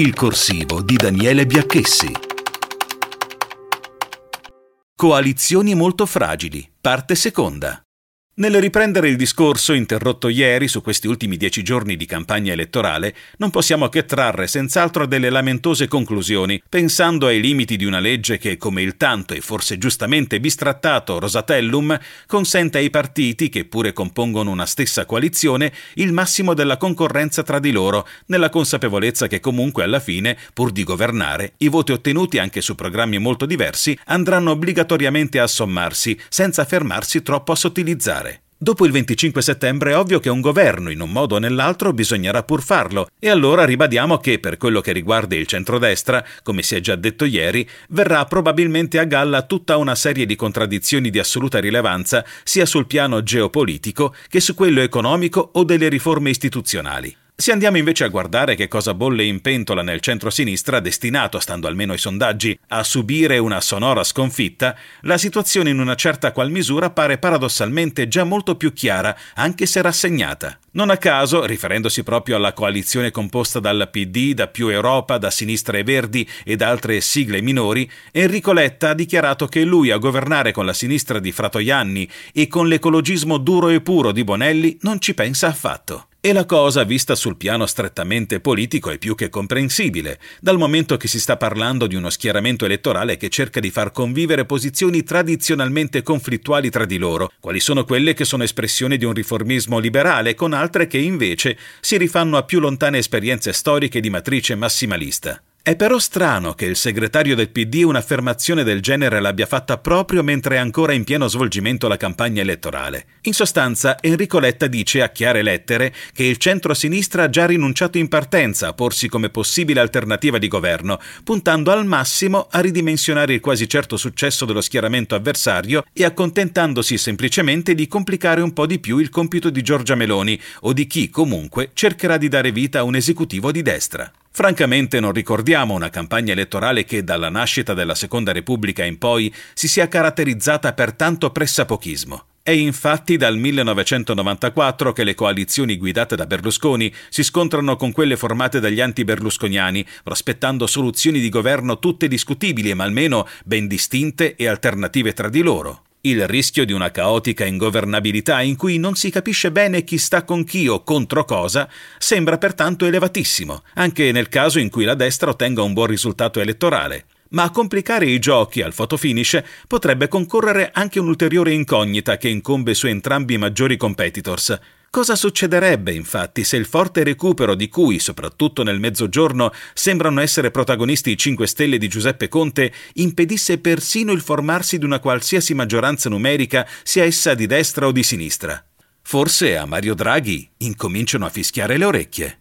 Il corsivo di Daniele Biacchessi. Coalizioni molto fragili, parte seconda. Nel riprendere il discorso interrotto ieri su questi ultimi dieci giorni di campagna elettorale, non possiamo che trarre senz'altro delle lamentose conclusioni, pensando ai limiti di una legge che, come il tanto e forse giustamente bistrattato Rosatellum, consente ai partiti, che pure compongono una stessa coalizione, il massimo della concorrenza tra di loro, nella consapevolezza che comunque alla fine, pur di governare, i voti ottenuti anche su programmi molto diversi andranno obbligatoriamente a sommarsi, senza fermarsi troppo a sottilizzare. Dopo il 25 settembre è ovvio che un governo, in un modo o nell'altro, bisognerà pur farlo, e allora ribadiamo che, per quello che riguarda il centrodestra, come si è già detto ieri, verrà probabilmente a galla tutta una serie di contraddizioni di assoluta rilevanza, sia sul piano geopolitico che su quello economico o delle riforme istituzionali. Se andiamo invece a guardare che cosa bolle in pentola nel centro-sinistra, destinato, stando almeno ai sondaggi, a subire una sonora sconfitta, la situazione in una certa qual misura pare paradossalmente già molto più chiara, anche se rassegnata. Non a caso, riferendosi proprio alla coalizione composta dal PD, da Più Europa, da Sinistra e Verdi e da altre sigle minori, Enrico Letta ha dichiarato che lui a governare con la sinistra di Fratoianni e con l'ecologismo duro e puro di Bonelli non ci pensa affatto. E la cosa, vista sul piano strettamente politico, è più che comprensibile, dal momento che si sta parlando di uno schieramento elettorale che cerca di far convivere posizioni tradizionalmente conflittuali tra di loro, quali sono quelle che sono espressione di un riformismo liberale, con altre che invece si rifanno a più lontane esperienze storiche di matrice massimalista. È però strano che il segretario del PD un'affermazione del genere l'abbia fatta proprio mentre è ancora in pieno svolgimento la campagna elettorale. In sostanza, Enrico Letta dice a chiare lettere che il centro-sinistra ha già rinunciato in partenza a porsi come possibile alternativa di governo, puntando al massimo a ridimensionare il quasi certo successo dello schieramento avversario e accontentandosi semplicemente di complicare un po' di più il compito di Giorgia Meloni o di chi comunque cercherà di dare vita a un esecutivo di destra. Francamente non ricordiamo una campagna elettorale che dalla nascita della Seconda Repubblica in poi si sia caratterizzata per tanto pressapochismo. È infatti dal 1994 che le coalizioni guidate da Berlusconi si scontrano con quelle formate dagli anti-berlusconiani, prospettando soluzioni di governo tutte discutibili ma almeno ben distinte e alternative tra di loro. Il rischio di una caotica ingovernabilità in cui non si capisce bene chi sta con chi o contro cosa sembra pertanto elevatissimo, anche nel caso in cui la destra ottenga un buon risultato elettorale. Ma a complicare i giochi al fotofinish potrebbe concorrere anche un'ulteriore incognita che incombe su entrambi i maggiori competitors, Cosa succederebbe infatti se il forte recupero di cui, soprattutto nel mezzogiorno, sembrano essere protagonisti i 5 Stelle di Giuseppe Conte, impedisse persino il formarsi di una qualsiasi maggioranza numerica, sia essa di destra o di sinistra? Forse a Mario Draghi incominciano a fischiare le orecchie.